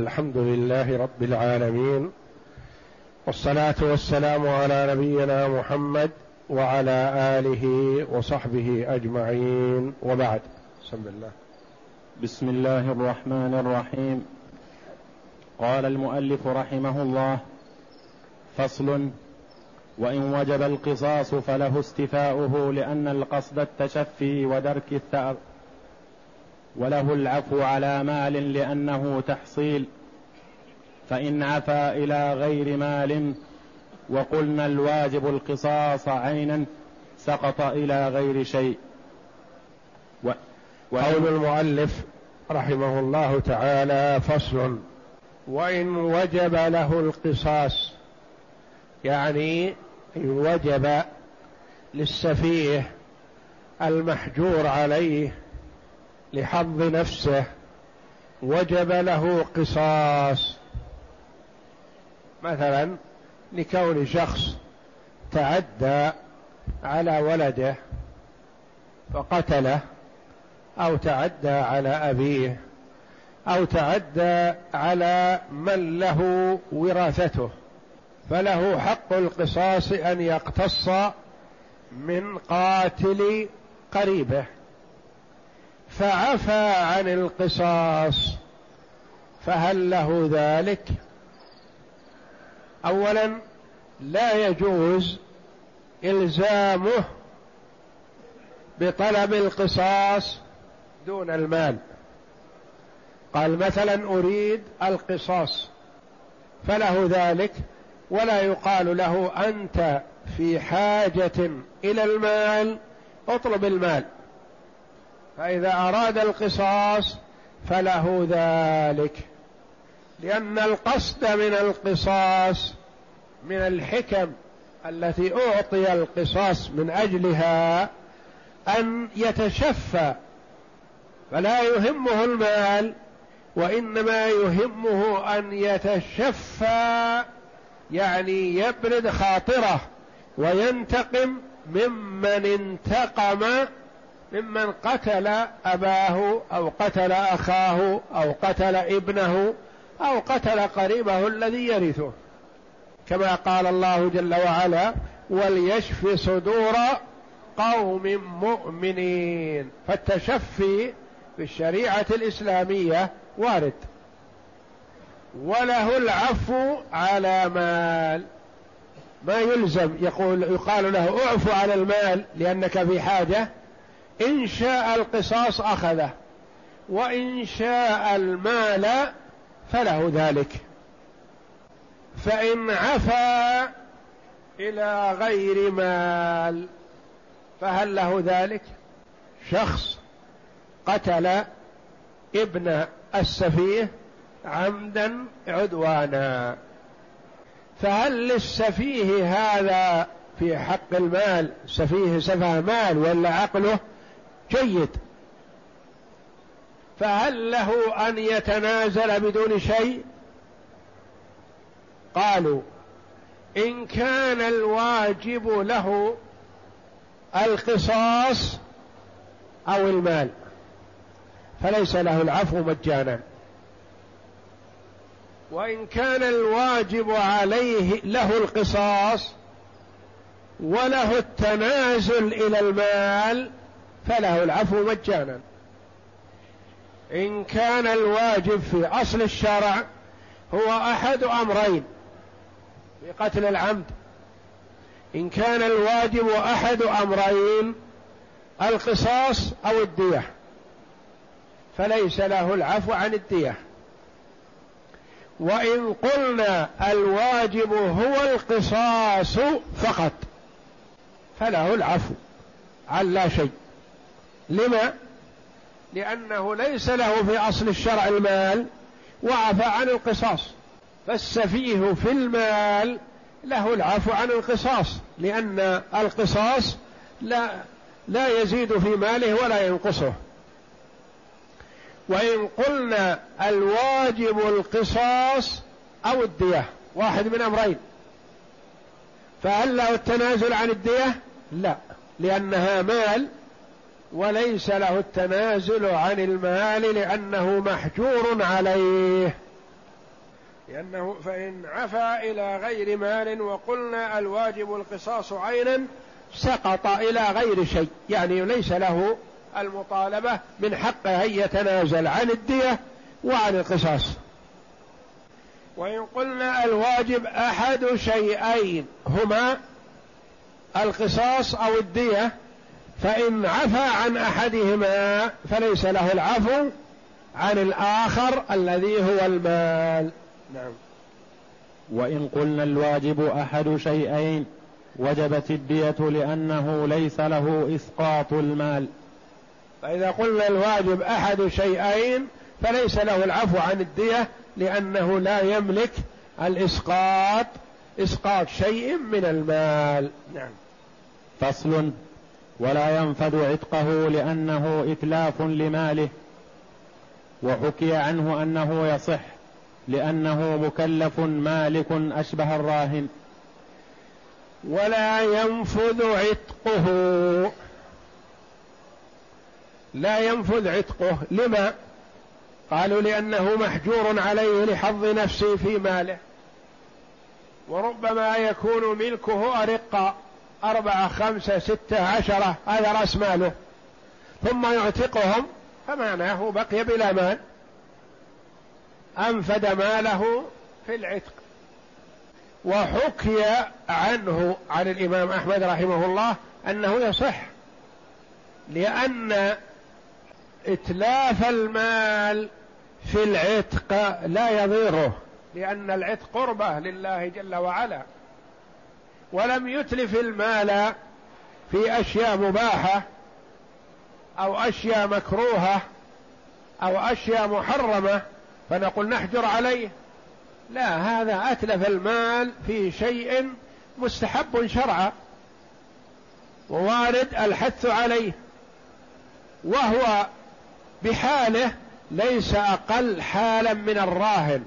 الحمد لله رب العالمين والصلاة والسلام على نبينا محمد وعلى آله وصحبه أجمعين وبعد. بسم الله. بسم الله الرحمن الرحيم. قال المؤلف رحمه الله فصل وإن وجب القصاص فله استفاؤه لأن القصد التشفي ودرك الثأر وله العفو على مال لأنه تحصيل. فإن عفا إلى غير مال وقلنا الواجب القصاص عينا سقط إلى غير شيء. و... قول المؤلف رحمه الله تعالى فصل. وإن وجب له القصاص يعني إن وجب للسفيه المحجور عليه لحظ نفسه وجب له قصاص. مثلا لكون شخص تعدى على ولده فقتله أو تعدى على أبيه أو تعدى على من له وراثته فله حق القصاص أن يقتص من قاتل قريبه. فعفى عن القصاص. فهل له ذلك؟ اولا لا يجوز إلزامه بطلب القصاص دون المال. قال مثلا أريد القصاص فله ذلك ولا يقال له أنت في حاجة إلى المال اطلب المال. فإذا أراد القصاص فله ذلك. لأن القصد من القصاص من الحكم التي أعطي القصاص من أجلها أن يتشفى فلا يهمه المال وإنما يهمه أن يتشفى يعني يبرد خاطره وينتقم ممن انتقم ممن قتل أباه أو قتل أخاه أو قتل ابنه أو قتل قريبه الذي يرثه. كما قال الله جل وعلا وليشف صدور قوم مؤمنين فالتشفي في الشريعة الإسلامية وارد. وله العفو على مال. ما يلزم يقول يقال له أعفو على المال لأنك في حاجة إن شاء القصاص أخذه وإن شاء المال فله ذلك. فإن عفا إلى غير مال فهل له ذلك؟ شخص قتل ابن السفيه عمدا عدوانا فهل للسفيه هذا في حق المال؟ سفيه سفه مال ولا عقله؟ جيد. فهل له أن يتنازل بدون شيء؟ قالوا إن كان الواجب له القصاص أو المال فليس له العفو مجانا. وإن كان الواجب عليه له القصاص وله التنازل إلى المال فله العفو مجانا. إن كان الواجب في أصل الشرع هو أحد أمرين في قتل العمد. إن كان الواجب أحد أمرين القصاص أو الدية. فليس له العفو عن الدية. وإن قلنا الواجب هو القصاص فقط فله العفو عن لا شيء. لما؟ لأنه ليس له في أصل الشرع المال وعفى عن القصاص. فالسفيه في المال له العفو عن القصاص لأن القصاص لا لا يزيد في ماله ولا ينقصه. وإن قلنا الواجب القصاص أو الدية واحد من أمرين. فهل له التنازل عن الدية؟ لا لأنها مال وليس له التنازل عن المال لأنه محجور عليه. لأنه فإن عفى إلى غير مال وقلنا الواجب القصاص عينا سقط إلى غير شيء. يعني ليس له المطالبة من حقه أن يتنازل عن الدية وعن القصاص. وإن قلنا الواجب أحد شيئين هما القصاص أو الدية فإن عفى عن أحدهما فليس له العفو عن الآخر الذي هو المال. نعم. وإن قلنا الواجب أحد شيئين وجبت الدية لأنه ليس له إسقاط المال. فإذا قلنا الواجب أحد شيئين فليس له العفو عن الدية لأنه لا يملك الإسقاط إسقاط شيء من المال. نعم. فصل. ولا ينفذ عتقه لأنه إتلاف لماله وحكي عنه أنه يصح لأنه مكلف مالك أشبه الراهن. ولا ينفذ عتقه لا ينفذ عتقه. لما؟ قالوا لأنه محجور عليه لحظ نفسه في ماله وربما يكون ملكه أرقة أربعة خمسة ستة عشرة هذا رأس ماله. ثم يعتقهم فمعناه بقي بلا مال. أنفد ماله في العتق. وحكي عنه عن الإمام أحمد رحمه الله أنه يصح. لأن إتلاف المال في العتق لا يضيره. لأن العتق قربة لله جل وعلا. ولم يتلف المال في أشياء مباحة أو أشياء مكروهة أو أشياء محرمة فنقول نحجر عليه. لا هذا أتلف المال في شيء مستحب شرعا ووارد الحث عليه وهو بحاله ليس أقل حالا من الراهن.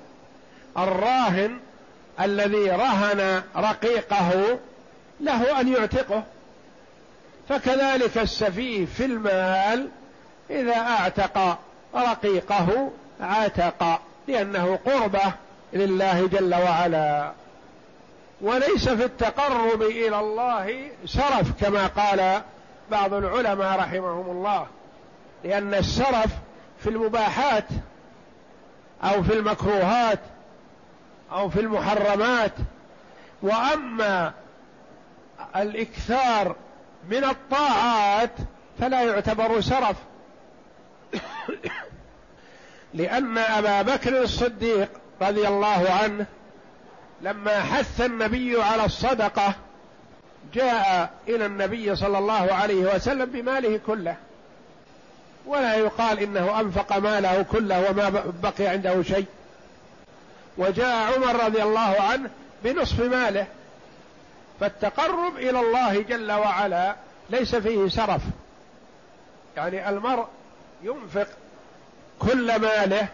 الراهن الذي رهن رقيقه له أن يعتقه. فكذلك السفيه في المال إذا أعتق رقيقه عتق لأنه قربة لله جل وعلا. وليس في التقرب إلى الله سرف كما قال بعض العلماء رحمهم الله لأن السرف في المباحات أو في المكروهات أو في المحرمات. وأما الإكثار من الطاعات فلا يعتبر سرف لأن أبا بكر الصديق رضي الله عنه لما حث النبي على الصدقة جاء إلى النبي صلى الله عليه وسلم بماله كله. ولا يقال إنه أنفق ماله كله وما بقي عنده شيء. وجاء عمر رضي الله عنه بنصف ماله. فالتقرب إلى الله جل وعلا ليس فيه سرف. يعني المرء ينفق كل ماله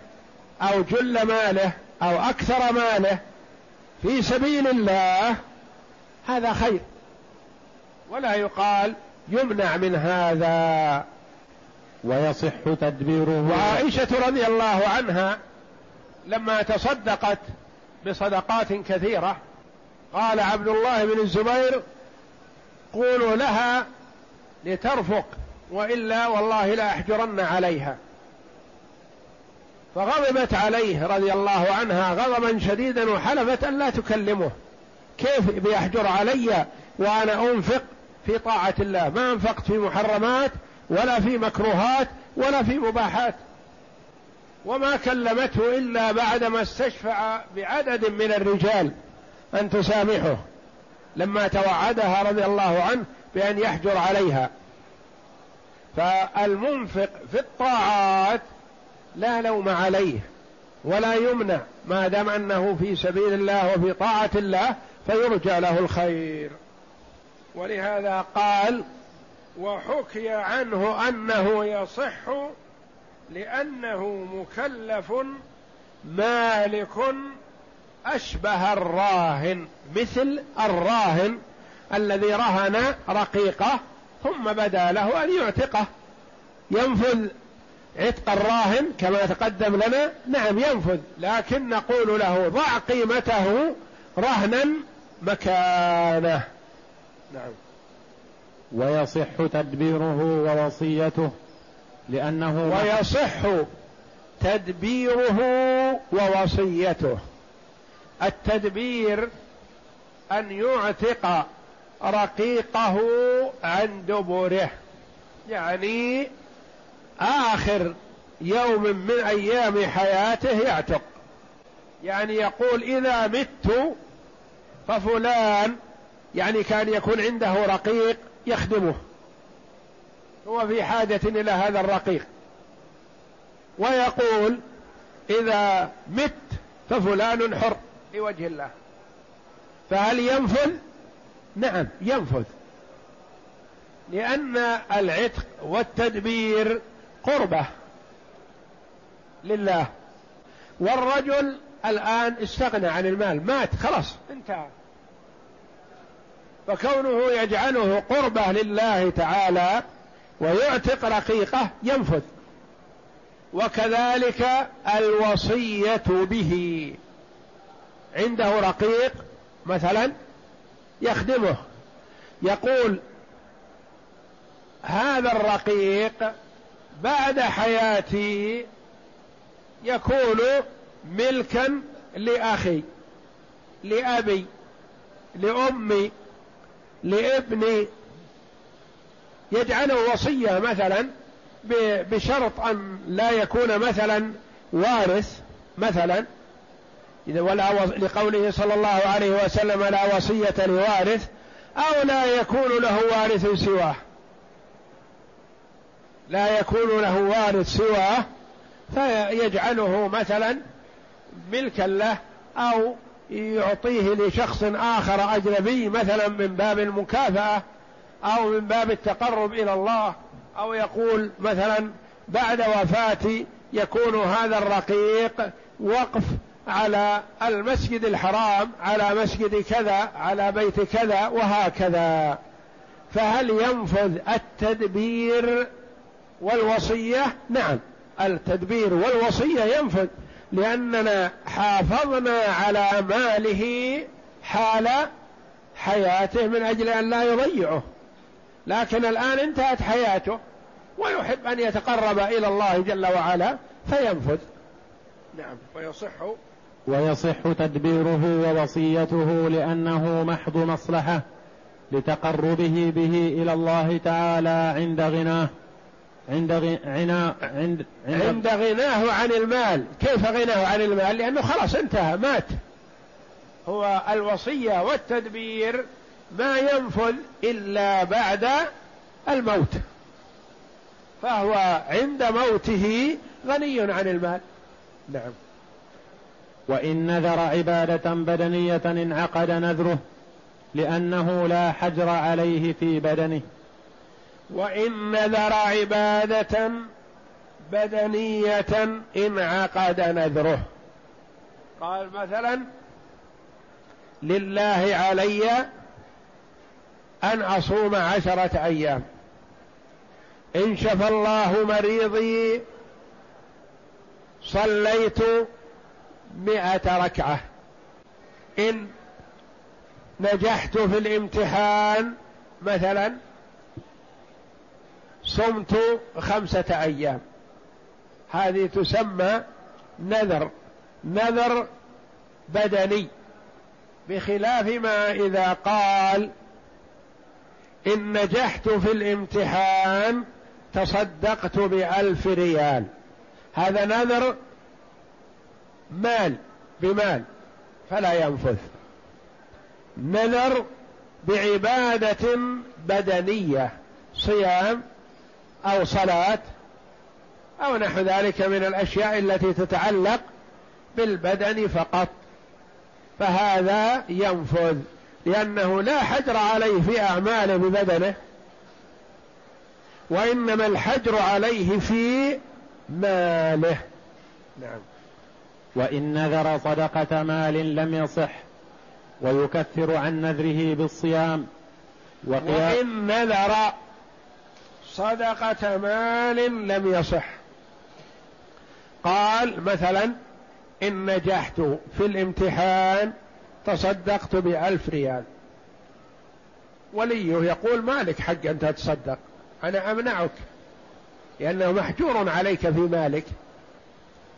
أو جل ماله أو أكثر ماله في سبيل الله هذا خير. ولا يقال يمنع من هذا. ويصح تدبيره. وعائشة رضي الله عنها لما تصدقت بصدقات كثيرة قال عبد الله بن الزبير قولوا لها لترفق وإلا والله لا أحجرن عليها. فغضبت عليه رضي الله عنها غضبا شديدا وحلفت أن لا تكلمه. كيف بيحجر علي وأنا أنفق في طاعة الله؟ ما أنفقت في محرمات ولا في مكروهات ولا في مباحات. وما كلمته إلا بعدما استشفع بعدد من الرجال أن تسامحه لما توعدها رضي الله عنه بأن يحجر عليها. فالمنفق في الطاعات لا لوم عليه ولا يمنع ما دام أنه في سبيل الله وفي طاعة الله فيرجى له الخير. ولهذا قال وحكي عنه أنه يصح لأنه مكلف مالك أشبه الراهن مثل الراهن الذي رهن رقيقه ثم بدا له أن يعتقه. ينفذ عتق الراهن كما تقدم لنا؟ نعم ينفذ. لكن نقول له ضع قيمته رهنا مكانه. نعم ويصح تدبيره ووصيته. لأنه ويصح تدبيره ووصيته. التدبير أن يعتق رقيقه عن دبره. يعني آخر يوم من أيام حياته يعتق. يعني يقول إذا مت ففلان يعني كان يكون عنده رقيق يخدمه. هو في حاجة إلى هذا الرقيق. ويقول إذا مت ففلان حر. لوجه الله. فهل ينفذ؟ نعم ينفذ. لأن العتق والتدبير قربة لله. والرجل الآن استغنى عن المال مات خلاص. انتهى. فكونه يجعله قربة لله تعالى ويعتق رقيقه ينفذ. وكذلك الوصية به. عنده رقيق مثلا يخدمه. يقول هذا الرقيق بعد حياتي يكون ملكا لأخي لأبي لأمي لابني يجعله وصية مثلا بشرط أن لا يكون مثلا وارث مثلا. إذا ولا لقوله صلى الله عليه وسلم لا وصية لوارث أو لا يكون له وارث سواه. لا يكون له وارث سواه فيجعله مثلا ملكا له أو يعطيه لشخص آخر أجنبي مثلا من باب المكافأة. أو من باب التقرب إلى الله أو يقول مثلا بعد وفاتي يكون هذا الرقيق وقف على المسجد الحرام على مسجد كذا على بيت كذا وهكذا. فهل ينفذ التدبير والوصية؟ نعم التدبير والوصية ينفذ لأننا حافظنا على ماله حال حياته من أجل أن لا يضيعه. لكن الآن انتهت حياته ويحب أن يتقرب إلى الله جل وعلا فينفذ. نعم ويصح. ويصح تدبيره ووصيته لأنه محض مصلحة لتقربه به إلى الله تعالى عند غناه عند غنى عند, عند, عند غناه عن المال. كيف غناه عن المال؟ لأنه خلاص انتهى مات. هو الوصية والتدبير ما ينفذ إلا بعد الموت. فهو عند موته غني عن المال. نعم. وإن نذر عبادة بدنية انعقد نذره لأنه لا حجر عليه في بدنه. وإن نذر عبادة بدنية انعقد نذره. قال مثلا لله علي أن أصوم عشرة أيام. إن شفى الله مريضي صليت مئة ركعة. إن نجحت في الامتحان مثلا صمت خمسة أيام. هذه تسمى نذر نذر بدني بخلاف ما إذا قال إن نجحت في الامتحان تصدقت بألف ريال. هذا نذر مال بمال فلا ينفذ. نذر بعبادة بدنية صيام أو صلاة أو نحو ذلك من الأشياء التي تتعلق بالبدن فقط. فهذا ينفذ. لأنه لا حجر عليه في أعماله ببدنه وإنما الحجر عليه في ماله. نعم. وإن نذر صدقة مال لم يصح ويكفر عن نذره بالصيام. وقيام وإن نذر صدقة مال لم يصح. قال مثلا إن نجحت في الامتحان تصدقت بألف ريال. وليه؟ يقول مالك حق أن تتصدق. أنا أمنعك. لأنه محجور عليك في مالك.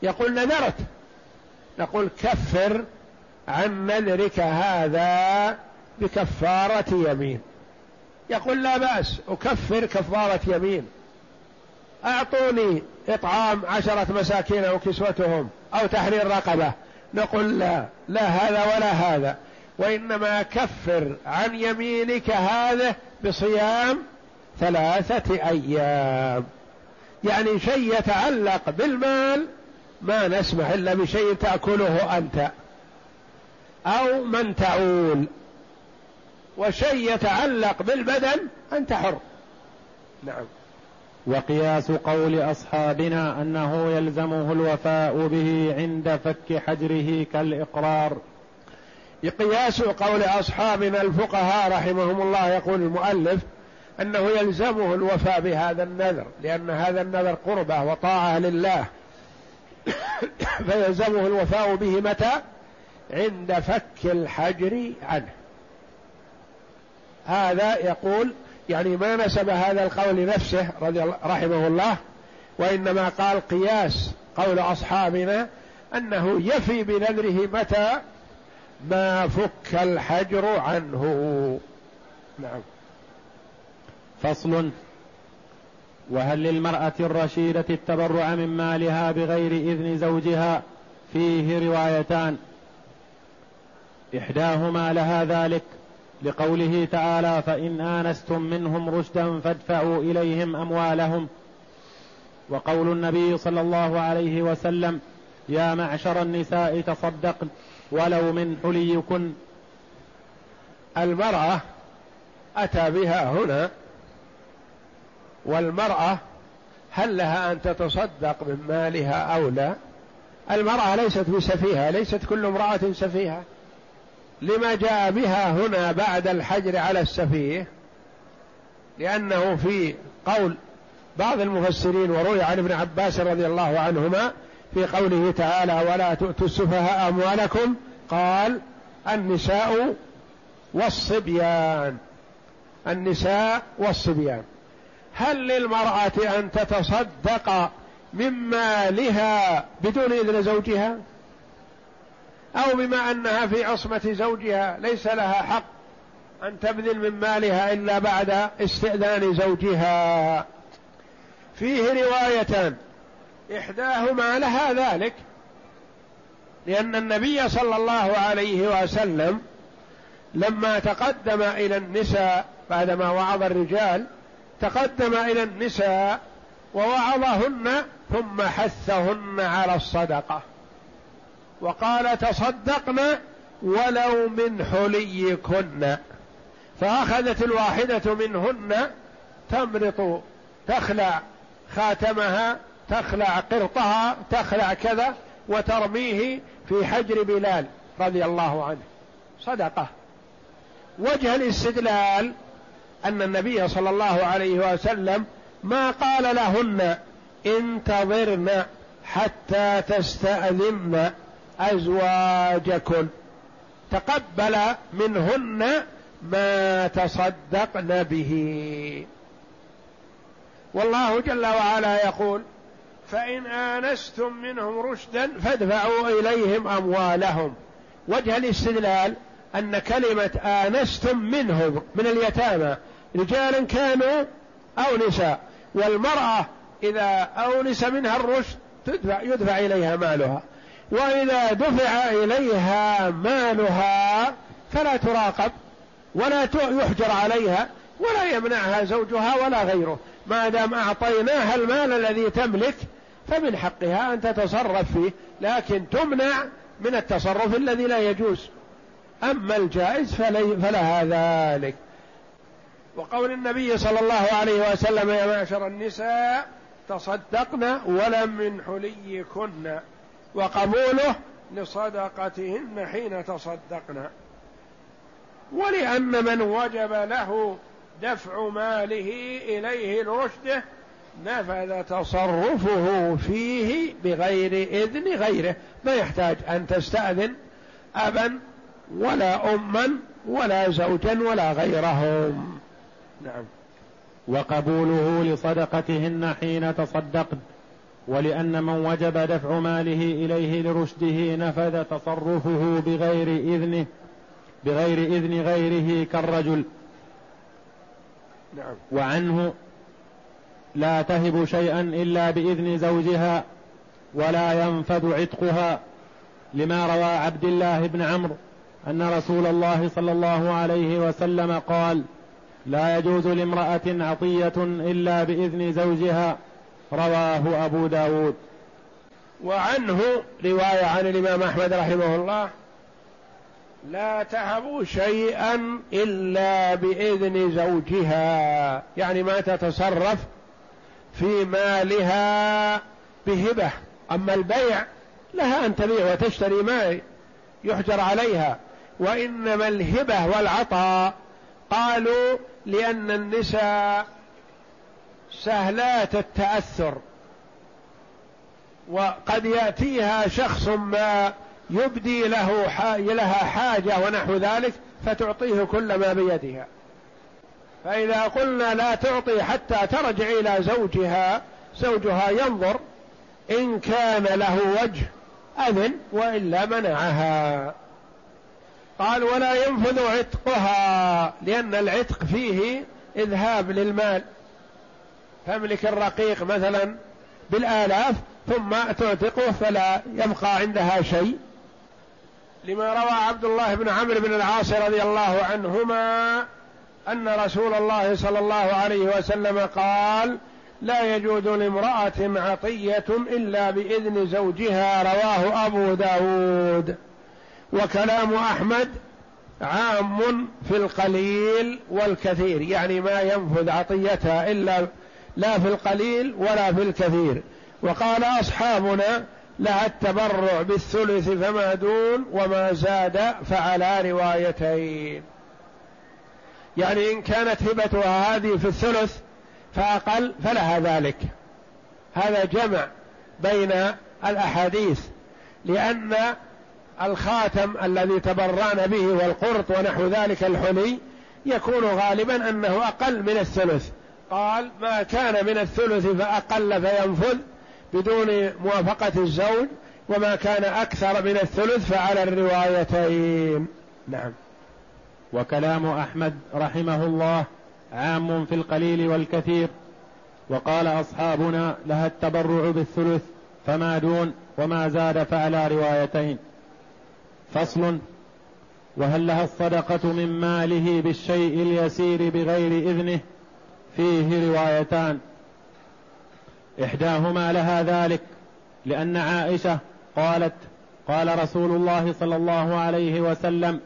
يقول نذرت. نقول كفر عن نذرك هذا بكفارة يمين. يقول لا بأس أكفر كفارة يمين. أعطوني إطعام عشرة مساكين أو كسوتهم أو تحرير رقبة. نقول لا لا هذا ولا هذا. وإنما كفر عن يمينك هذا بصيام ثلاثة أيام. يعني شيء يتعلق بالمال ما نسمح إلا بشيء تأكله أنت أو من تعول. وشيء يتعلق بالبدن أنت حر. نعم. وقياس قول أصحابنا أنه يلزمه الوفاء به عند فك حجره كالإقرار. قياس قول أصحابنا الفقهاء رحمهم الله يقول المؤلف أنه يلزمه الوفاء بهذا النذر لأن هذا النذر قربة وطاعة لله. فيلزمه الوفاء به متى؟ عند فك الحجر عنه. هذا يقول يعني ما نسب هذا القول لنفسه رضي الله رحمه الله وإنما قال قياس قول أصحابنا أنه يفي بنذره متى؟ ما فك الحجر عنه. نعم. فصل. وهل للمرأة الرشيدة التبرع من مالها بغير إذن زوجها؟ فيه روايتان. إحداهما لها ذلك. لقوله تعالى فإن آنستم منهم رشدا فادفعوا إليهم أموالهم. وقول النبي صلى الله عليه وسلم يا معشر النساء تصدقن ولو من حليكن. المرأة أتى بها هنا والمرأة هل لها أن تتصدق من مالها أو لا؟ المرأة ليست بسفيهة ليست كل امرأة سفيهة. لما جاء بها هنا بعد الحجر على السفيه لأنه في قول بعض المفسرين وروي عن ابن عباس رضي الله عنهما في قوله تعالى ولا تؤتوا السفهاء أموالكم قال النساء والصبيان. النساء والصبيان. هل للمرأة أن تتصدق من مالها بدون إذن زوجها؟ أو بما أنها في عصمة زوجها ليس لها حق أن تبذل من مالها إلا بعد استئذان زوجها. فيه روايتان. إحداهما لها ذلك لأن النبي صلى الله عليه وسلم لما تقدم إلى النساء بعدما وعظ الرجال تقدم إلى النساء ووعظهن ثم حثهن على الصدقة. وقال تصدقن ولو من حليكن. فأخذت الواحدة منهن تمرط تخلع خاتمها تخلع قرطها تخلع كذا وترميه في حجر بلال رضي الله عنه. صدقة. وجه الاستدلال أن النبي صلى الله عليه وسلم ما قال لهن انتظرن حتى تستأذن. أزواجكن. تقبل منهن ما تصدقن به. والله جل وعلا يقول فإن آنستم منهم رشدا فادفعوا إليهم أموالهم. وجه الاستدلال أن كلمة آنستم منهم من اليتامى رجالا كانوا أو نساء والمرأة إذا أونس منها الرشد تدفع يدفع إليها مالها. وإذا دفع إليها مالها فلا تراقب ولا يحجر عليها ولا يمنعها زوجها ولا غيره. ما دام أعطيناها المال الذي تملك فمن حقها أن تتصرف فيه لكن تمنع من التصرف الذي لا يجوز. أما الجائز فلها ذلك. وقول النبي صلى الله عليه وسلم يا معشر النساء تصدقن ولم من حليكن. وقبوله لصدقتهن حين تصدقن ولأن من وجب له دفع ماله إليه لرشده نفذ تصرفه فيه بغير إذن غيره. ما يحتاج أن تستأذن أبا ولا أما ولا زوجا ولا غيرهم. نعم. وقبوله لصدقتهن حين تصدقن ولأن من وجب دفع ماله إليه لرشده نفذ تصرفه بغير إذنه بغير إذن غيره كالرجل. نعم. وعنه لا تهب شيئا إلا بإذن زوجها ولا ينفذ عتقها لما روى عبد الله بن عمرو أن رسول الله صلى الله عليه وسلم قال لا يجوز لامرأة عطية إلا بإذن زوجها رواه أبو داود. وعنه رواية عن الإمام أحمد رحمه الله لا تهب شيئا إلا بإذن زوجها. يعني ما تتصرف في مالها بهبة. أما البيع لها أن تبيع وتشتري ما يحجر عليها. وإنما الهبة والعطاء قالوا لأن النساء سهلات التأثر. وقد يأتيها شخص ما يبدي له لها حاجة ونحو ذلك فتعطيه كل ما بيدها. فإذا قلنا لا تعطي حتى ترجع إلى زوجها زوجها ينظر إن كان له وجه أذن وإلا منعها. قال ولا ينفذ عتقها لأن العتق فيه إذهاب للمال. تملك الرقيق مثلا بالآلاف ثم تعتقه فلا يبقى عندها شيء. لما روى عبد الله بن عمرو بن العاص رضي الله عنهما أن رسول الله صلى الله عليه وسلم قال لا يجوز لامرأة عطية إلا بإذن زوجها رواه أبو داود. وكلام أحمد عام في القليل والكثير يعني ما ينفذ عطيتها إلا لا في القليل ولا في الكثير. وقال أصحابنا لها التبرع بالثلث فما دون وما زاد فعلى روايتين. يعني إن كانت هبتها هذه في الثلث فأقل فلها ذلك. هذا جمع بين الأحاديث لأن الخاتم الذي تبرعن به والقرط ونحو ذلك الحلي يكون غالبا أنه أقل من الثلث. قال ما كان من الثلث فأقل فينفذ بدون موافقة الزوج وما كان أكثر من الثلث فعلى الروايتين. نعم. وكلام أحمد رحمه الله عام في القليل والكثير وقال أصحابنا لها التبرع بالثلث فما دون وما زاد فعلى روايتين. فصل وهل لها الصدقة من ماله بالشيء اليسير بغير إذنه؟ فيه روايتان. إحداهما لها ذلك لأن عائشة قالت قال رسول الله صلى الله عليه وسلم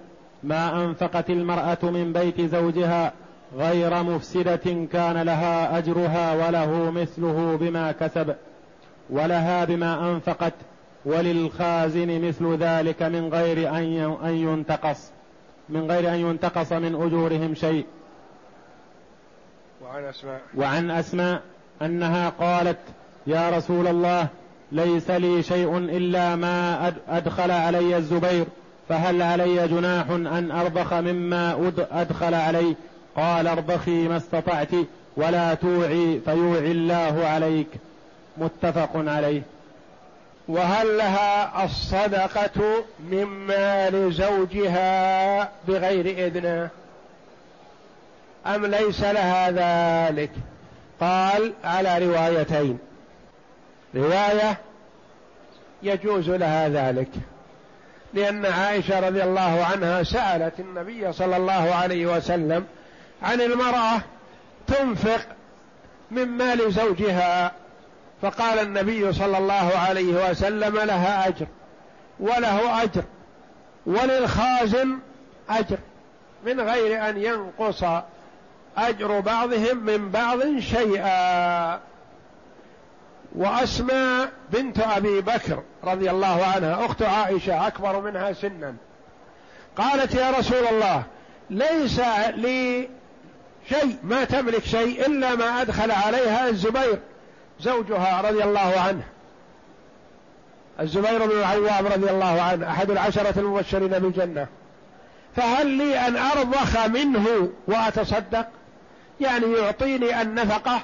ما أنفقت المرأة من بيت زوجها غير مفسدة كان لها أجرها وله مثله بما كسب ولها بما أنفقت وللخازن مثل ذلك من غير أن ينتقص من غير أن ينتقص من أجورهم شيء. وعن أسماء. وعن أسماء أنها قالت يا رسول الله ليس لي شيء إلا ما أدخل علي الزبير فهل علي جناح أن أربخ مما أدخل علي؟ قال أربخي ما استطعت ولا توعي فيوعي الله عليك. متفق عليه. وهل لها الصدقة من مال زوجها بغير إذنه؟ أم ليس لها ذلك؟ قال على روايتين. رواية يجوز لها ذلك. لأن عائشة رضي الله عنها سألت النبي صلى الله عليه وسلم عن المرأة تنفق من مال زوجها. فقال النبي صلى الله عليه وسلم لها أجر وله أجر وللخازن أجر من غير أن ينقص أجر بعضهم من بعض شيئا. وأسماء بنت أبي بكر رضي الله عنها أخت عائشة أكبر منها سنا. قالت يا رسول الله ليس لي شيء ما تملك شيء إلا ما أدخل عليها الزبير زوجها رضي الله عنه. الزبير بن العوام رضي الله عنه أحد العشرة المبشرين بالجنة. فهل لي أن أرضخ منه وأتصدق؟ يعني يعطيني النفقة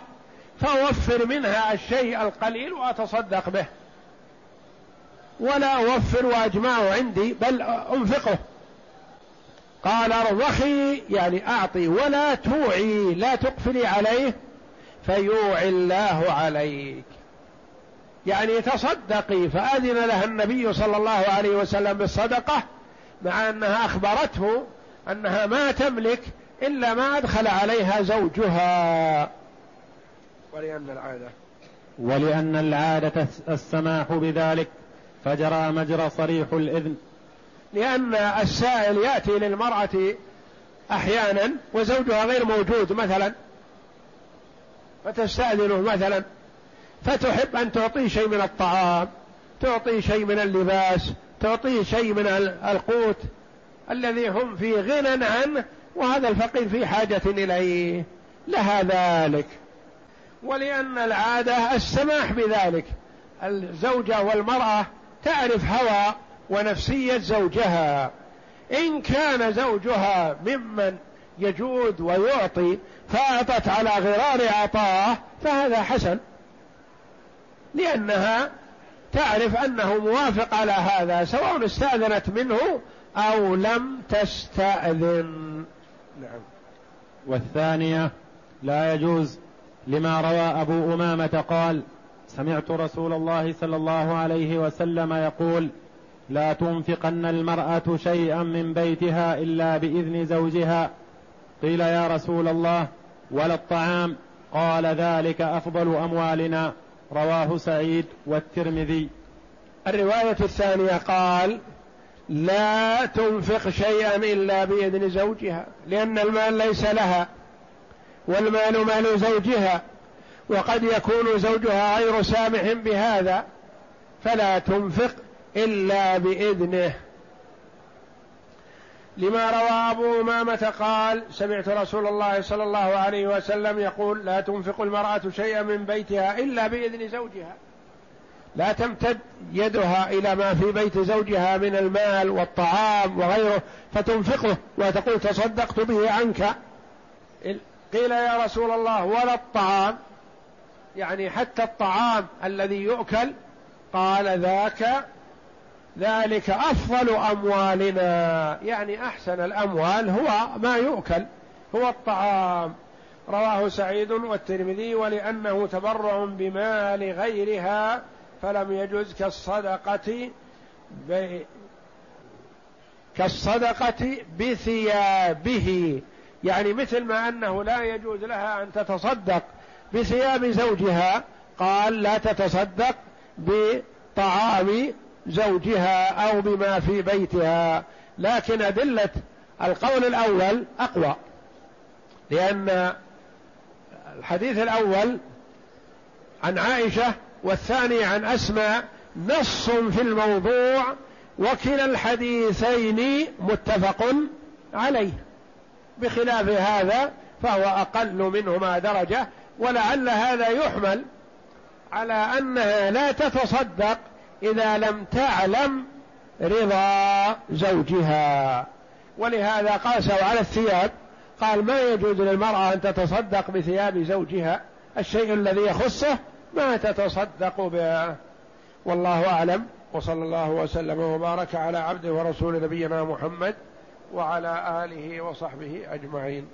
فأوفر منها الشيء القليل وأتصدق به. ولا أوفر وأجمعه عندي بل أنفقه. قال ارضخي يعني أعطي ولا توعي لا تقفلي عليه فيوعي الله عليك. يعني تصدقي فأذن لها النبي صلى الله عليه وسلم بالصدقة مع أنها أخبرته أنها ما تملك إلا ما أدخل عليها زوجها. ولأن العادة. ولأن العادة السماح بذلك فجرى مجرى صريح الإذن. لأن السائل يأتي للمرأة أحيانا وزوجها غير موجود مثلا فتستأذنه مثلا فتحب أن تعطيه شيء من الطعام تعطيه شيء من اللباس تعطيه شيء من القوت الذي هم في غنى عنه وهذا الفقير في حاجة إليه لها ذلك. ولأن العادة السماح بذلك. الزوجة والمرأة تعرف هوى ونفسية زوجها. إن كان زوجها ممن يجود ويعطي فأعطت على غرار عطاه فهذا حسن. لأنها تعرف أنه موافق على هذا سواء استأذنت منه أو لم تستأذن. نعم. والثانية لا يجوز لما روى أبو أمامة قال سمعت رسول الله صلى الله عليه وسلم يقول لا تنفقن المرأة شيئا من بيتها إلا بإذن زوجها. قيل يا رسول الله ولا الطعام؟ قال ذلك أفضل أموالنا. رواه سعيد والترمذي. الرواية الثانية قال لا تنفق شيئا إلا بإذن زوجها لأن المال ليس لها والمال مال زوجها وقد يكون زوجها غير سامح بهذا فلا تنفق إلا بإذنه. لما روى أبو أمامة قال سمعت رسول الله صلى الله عليه وسلم يقول لا تنفق المرأة شيئا من بيتها إلا بإذن زوجها. لا تمتد يدها إلى ما في بيت زوجها من المال والطعام وغيره فتنفقه وتقول تصدقت به عنك. قيل يا رسول الله ولا الطعام؟ يعني حتى الطعام الذي يؤكل قال ذاك ذلك أفضل أموالنا. يعني أحسن الأموال هو ما يؤكل هو الطعام. رواه سعيد والترمذي ولأنه تبرع بمال غيرها فلم يجز كالصدقة ب... كالصدقة بثيابه. يعني مثل ما أنه لا يجوز لها أن تتصدق بثياب زوجها قال لا تتصدق بطعام زوجها أو بما في بيتها. لكن أدلة القول الأول أقوى لأن الحديث الأول عن عائشة والثاني عن أسماء نص في الموضوع وكلا الحديثين متفق عليه. بخلاف هذا فهو أقل منهما درجة ولعل هذا يحمل على أنها لا تتصدق إذا لم تعلم رضا زوجها. ولهذا قاسوا على الثياب قال ما يجوز للمرأة أن تتصدق بثياب زوجها؟ الشيء الذي يخصه ما تتصدق به والله أعلم. وصلى الله وسلم وبارك على عبده ورسول نبينا محمد وعلى آله وصحبه أجمعين.